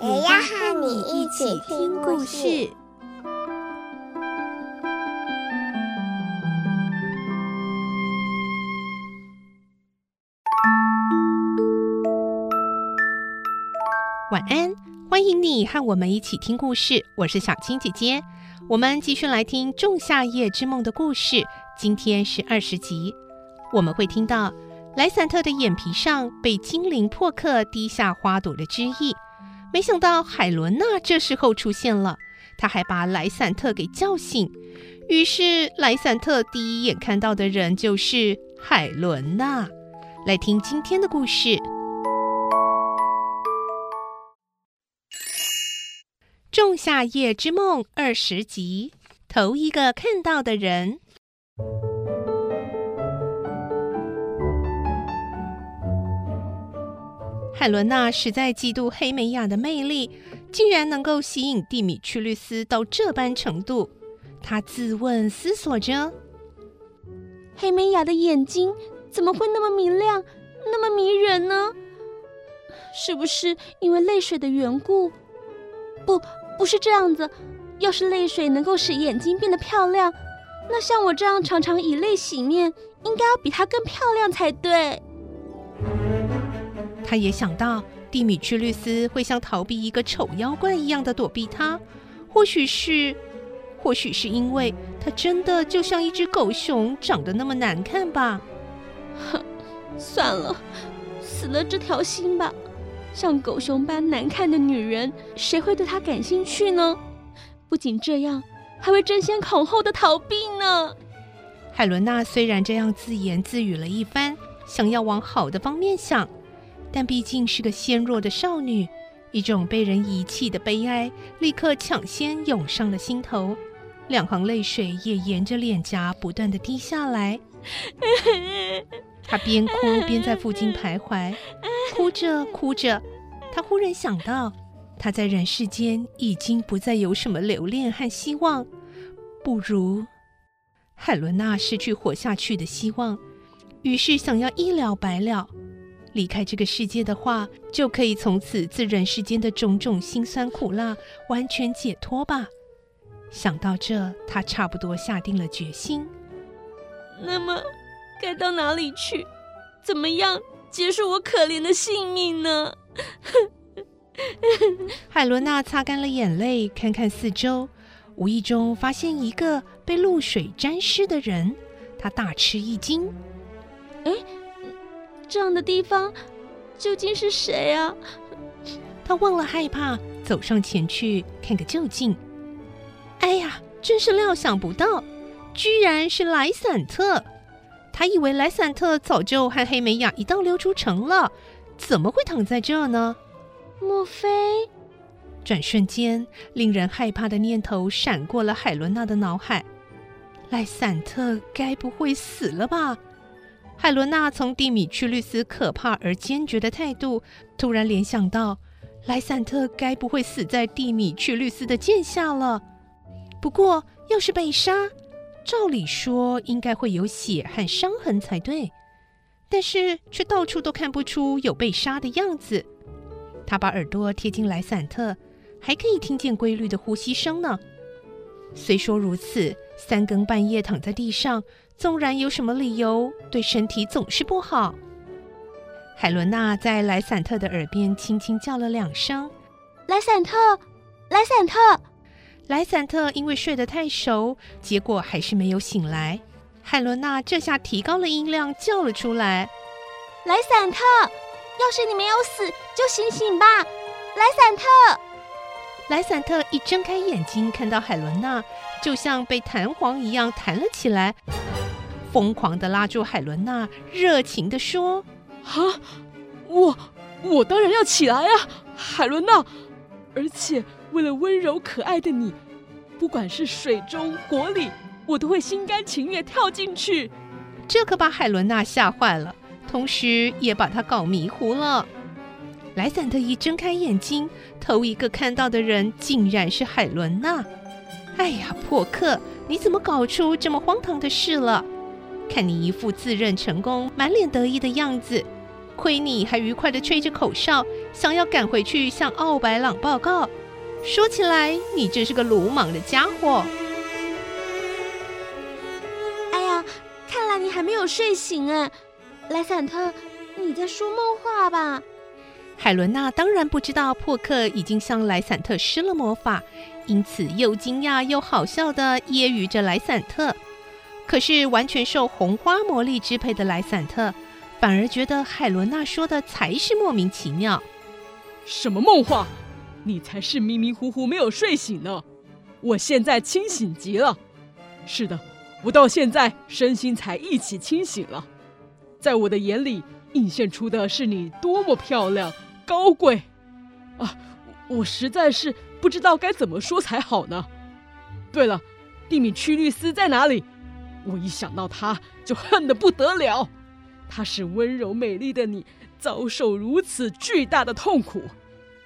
也要和你一起听故事。晚安，欢迎你和我们一起听故事。我是小青姐姐，我们继续来听《仲夏夜之梦》的故事。今天是二十集，我们会听到莱散特的眼皮上被精灵珀克滴下花朵的汁液。没想到海伦娜这时候出现了，她还把莱散特给叫醒。于是莱散特第一眼看到的人就是海伦娜。来听今天的故事。《仲夏夜之梦》二十集，头一个看到的人。海伦娜实在嫉妒黑美雅的魅力，竟然能够吸引蒂米屈律斯到这般程度。她自问思索着：黑美雅的眼睛怎么会那么明亮，那么迷人呢？是不是因为泪水的缘故？不。不是这样子，要是泪水能够使眼睛变得漂亮，那像我这样常常以泪洗面，应该要比她更漂亮才对。他也想到蒂米屈律斯会像逃避一个丑妖怪一样的躲避他，或许是，或许是因为他真的就像一只狗熊，长得那么难看吧。哼，算了，死了这条心吧。像狗熊般难看的女人，谁会对她感兴趣呢？不仅这样，还会争先恐后的逃避呢。海伦娜虽然这样自言自语了一番，想要往好的方面想，但毕竟是个纤弱的少女，一种被人遗弃的悲哀立刻抢先涌上了心头，两行泪水也沿着脸颊不断地滴下来。她边哭边在附近徘徊。哭着哭着，她忽然想到，她在人世间已经不再有什么留恋和希望，不如海伦娜失去活下去的希望，于是想要一了百了，离开这个世界的话，就可以从此自人世间的种种辛酸苦辣完全解脱吧。想到这，他差不多下定了决心。那么，该到哪里去？怎么样？结束我可怜的性命呢？海伦娜擦干了眼泪，看看四周，无意中发现一个被露水沾湿的人，她大吃一惊。哎，这样的地方究竟是谁啊？她忘了害怕，走上前去看个究竟。哎呀，真是料想不到，居然是莱散特。他以为莱散特早就和黑美雅一道溜出城了，怎么会躺在这呢？莫非？转瞬间，令人害怕的念头闪过了海伦娜的脑海：莱散特该不会死了吧？海伦娜从蒂米屈律斯可怕而坚决的态度，突然联想到，莱散特该不会死在蒂米屈律斯的剑下了？不过，要是被杀……照理说应该会有血和伤痕才对，但是却到处都看不出有被杀的样子。他把耳朵贴近莱散特，还可以听见规律的呼吸声呢。虽说如此，三更半夜躺在地上，纵然有什么理由，对身体总是不好。海伦娜在莱散特的耳边轻轻叫了两声：“莱散特，莱散特。”莱散特因为睡得太熟，结果还是没有醒来。海伦娜这下提高了音量，叫了出来：“莱散特，要是你没有死，就醒醒吧！莱散特！”莱散特一睁开眼睛，看到海伦娜，就像被弹簧一样弹了起来，疯狂的拉住海伦娜，热情的说：“啊，我我当然要起来啊，海伦娜！而且为了温柔可爱的你，不管是水中火里，我都会心甘情愿跳进去。这可把海伦娜吓坏了，同时也把她搞迷糊了。莱散特一睁开眼睛，头一个看到的人竟然是海伦娜。哎呀，破克，你怎么搞出这么荒唐的事了？看你一副自认成功、满脸得意的样子，亏你还愉快地吹着口哨，想要赶回去向奥白朗报告。说起来，你真是个鲁莽的家伙。哎呀，看来你还没有睡醒哎，莱散特，你在说梦话吧？海伦娜当然不知道破克已经向莱散特施了魔法，因此又惊讶又好笑的揶揄着莱散特。可是完全受红花魔力支配的莱散特，反而觉得海伦娜说的才是莫名其妙。什么梦话？你才是迷迷糊糊没有睡醒呢！我现在清醒极了。是的，我到现在身心才一起清醒了。在我的眼里，映现出的是你多么漂亮、高贵啊！我实在是不知道该怎么说才好呢。对了，蒂米屈律斯在哪里？我一想到他就恨得不得了，他是温柔美丽的你，遭受如此巨大的痛苦，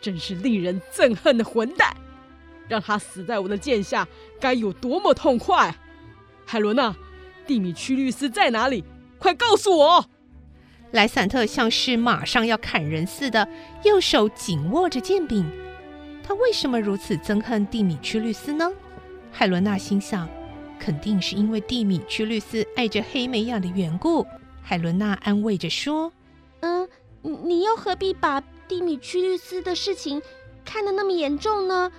真是令人憎恨的混蛋！让他死在我的剑下，该有多么痛快！海伦娜，蒂米曲律斯在哪里？快告诉我！莱散特像是马上要砍人似的，右手紧握着剑柄。他为什么如此憎恨蒂米曲律斯呢？海伦娜心想。肯定是因为蒂米屈律斯爱着黑美雅的缘故。海伦娜安慰着说：“嗯，你又何必把蒂米屈律斯的事情看得那么严重呢？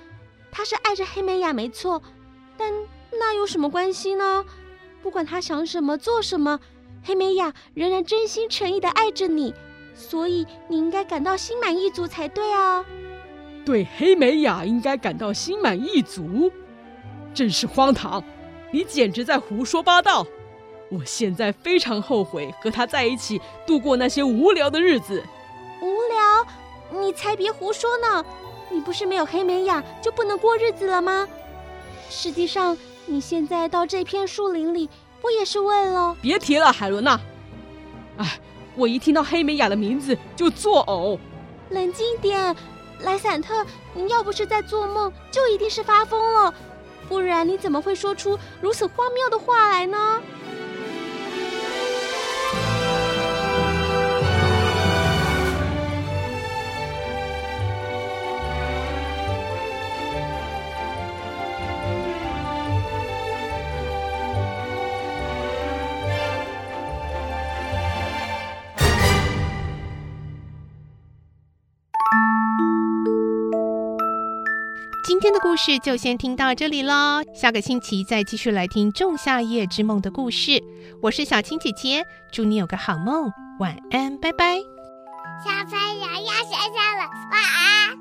他是爱着黑美雅没错，但那有什么关系呢？不管他想什么做什么，黑美雅仍然真心诚意的爱着你，所以你应该感到心满意足才对啊。对黑美雅应该感到心满意足，真是荒唐。”你简直在胡说八道！我现在非常后悔和他在一起度过那些无聊的日子。无聊？你才别胡说呢！你不是没有黑美雅就不能过日子了吗？实际上，你现在到这片树林里，不也是为了……别提了，海伦娜。哎，我一听到黑美雅的名字就作呕。冷静点，莱散特，你要不是在做梦，就一定是发疯了。不然你怎么会说出如此荒谬的话来呢？今天的故事就先听到这里喽下个星期再继续来听仲夏夜之梦的故事我是小青姐姐祝你有个好梦晚安拜拜。小朋友要睡觉了晚安。